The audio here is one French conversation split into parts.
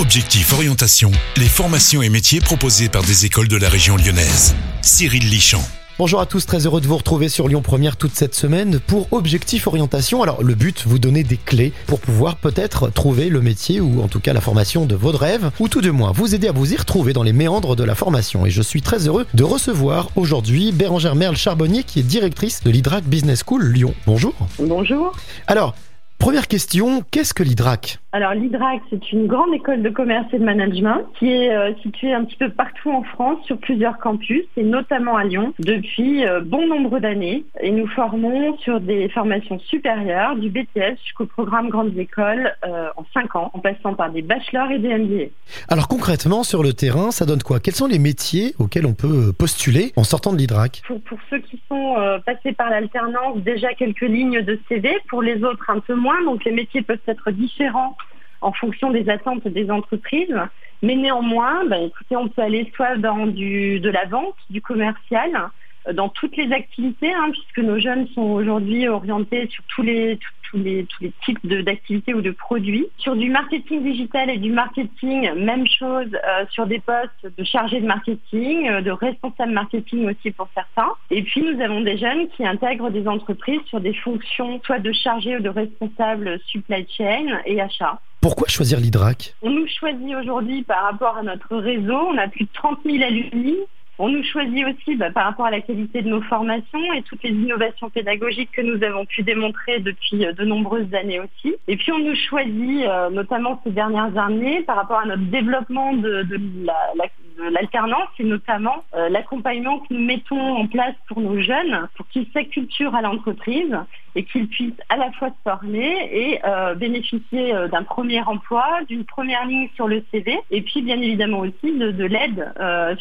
Objectif Orientation, les formations et métiers proposés par des écoles de la région lyonnaise. Cyril Lichamp. Bonjour à tous, très heureux de vous retrouver sur Lyon Première toute cette semaine pour Objectif Orientation. Alors le but, vous donner des clés pour pouvoir peut-être trouver le métier ou en tout cas la formation de votre rêve ou tout de moins vous aider à vous y retrouver dans les méandres de la formation. Et je suis très heureux de recevoir aujourd'hui Bérangère Merle Charbonnier qui est directrice de l'IDRAC Business School Lyon. Bonjour. Bonjour. Alors, Première question, qu'est-ce que l'IDRAC? Alors l'IDRAC, c'est une grande école de commerce et de management qui est euh, située un petit peu partout en France sur plusieurs campus et notamment à Lyon depuis euh, bon nombre d'années. Et nous formons sur des formations supérieures du BTS jusqu'au programme grandes écoles euh, en 5 ans, en passant par des bachelors et des MBA. Alors concrètement, sur le terrain, ça donne quoi? Quels sont les métiers auxquels on peut postuler en sortant de l'IDRAC pour, pour, ceux qui sont passés par l'alternance, déjà quelques lignes de CV. Pour les autres, un peu moins donc les métiers peuvent être différents en fonction des attentes des entreprises. Mais néanmoins, ben, écoutez, on peut aller soit dans du, de la vente, du commercial, euh, dans toutes les activités, hein, puisque nos jeunes sont aujourd'hui orientés sur tous les, tous les, tous les types d'activités ou de produits. Sur du marketing digital et du marketing, même chose euh, sur des postes de chargé de marketing, euh, de responsable marketing aussi pour certains. Et puis nous avons des jeunes qui intègrent des entreprises sur des fonctions soit de chargé ou de responsable supply chain et achat. Pourquoi choisir l'IDRAC? On nous choisit aujourd'hui par rapport à notre réseau. On a plus de 30 000 alumni on nous choisit aussi bah, par rapport à la qualité de nos formations et toutes les innovations pédagogiques que nous avons pu démontrer depuis euh, de nombreuses années aussi. Et puis on nous choisit euh, notamment ces dernières années par rapport à notre développement de, l'alternance et notamment euh, l'accompagnement que nous mettons en place pour nos jeunes pour qu'ils s'acculturent à l'entreprise et qu'ils puissent à la fois se former et bénéficier d'un premier emploi, d'une première ligne sur le CV et puis bien évidemment aussi de, de l'aide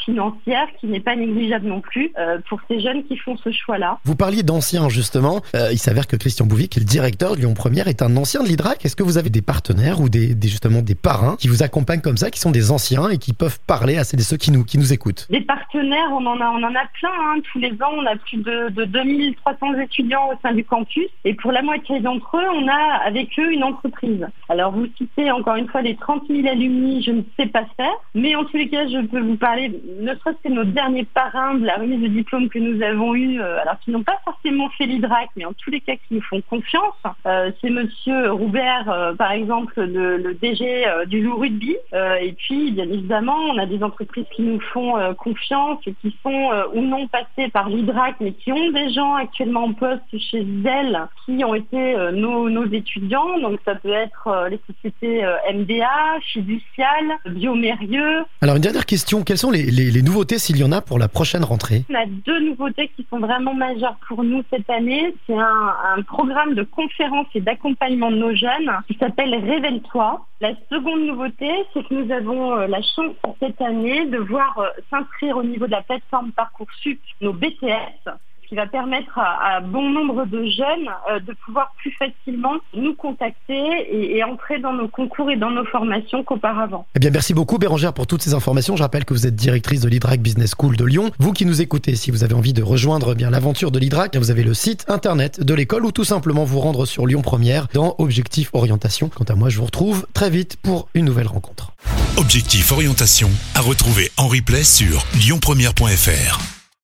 financière qui n'est pas négligeable non plus euh, pour ces jeunes qui font ce choix-là. Vous parliez d'anciens justement. Euh, il s'avère que Christian Bouvier, qui est le directeur de Lyon Première, est un ancien de l'IDRAC. Est-ce que vous avez des partenaires ou des, justement des parrains qui vous accompagnent comme ça, qui sont des anciens et qui peuvent parler à ceux qui nous, qui nous écoutent? Des partenaires, on en a, on en a plein. Hein. Tous les ans, on a plus de, de 2300 étudiants au sein du campus et pour la moitié d'entre eux, on a avec eux une entreprise. Alors vous citez encore une fois les 30 000 alumni, je ne sais pas faire, mais en tous les cas, je peux vous parler, ne serait-ce que nos derniers parrains de la remise de diplôme que nous avons eu, euh, alors qui n'ont pas forcément fait l'IDRAC, mais en tous les cas qui nous font confiance, euh, c'est Monsieur Roubert, euh, par exemple, le, DG du Loup Rugby. et puis, bien évidemment, on a des entreprises qui nous font confiance qui sont ou non passées par l'IDRAC, mais qui ont des gens actuellement en poste chez elles qui ont été nos, nos, étudiants. Donc, ça peut être les sociétés MDA, Fiducial, Biomérieux. Alors, une dernière question. Quelles sont les, les, les nouveautés, s'il y en a, pour la prochaine rentrée? On a deux nouveautés qui sont vraiment majeures pour nous cette année. C'est un, programme de conférences et d'accompagnement de nos jeunes qui s'appelle Révèle-toi. La seconde nouveauté, c'est que nous avons euh, la chance cette année de voir euh, s'inscrire au niveau de la plateforme Parcoursup nos BTS qui va permettre à, bon nombre de jeunes euh, de pouvoir plus facilement nous contacter et, entrer dans nos concours et dans nos formations qu'auparavant. Eh bien, merci beaucoup Bérangère pour toutes ces informations. Je rappelle que vous êtes directrice de l'IDRAC Business School de Lyon. Vous qui nous écoutez, si vous avez envie de rejoindre bien l'aventure de l'IDRAC, vous avez le site internet de l'école ou tout simplement vous rendre sur Lyon Première dans Objectif Orientation. Quant à moi, je vous retrouve très vite pour une nouvelle rencontre. Objectif Orientation à retrouver en replay sur lyonpremière.fr.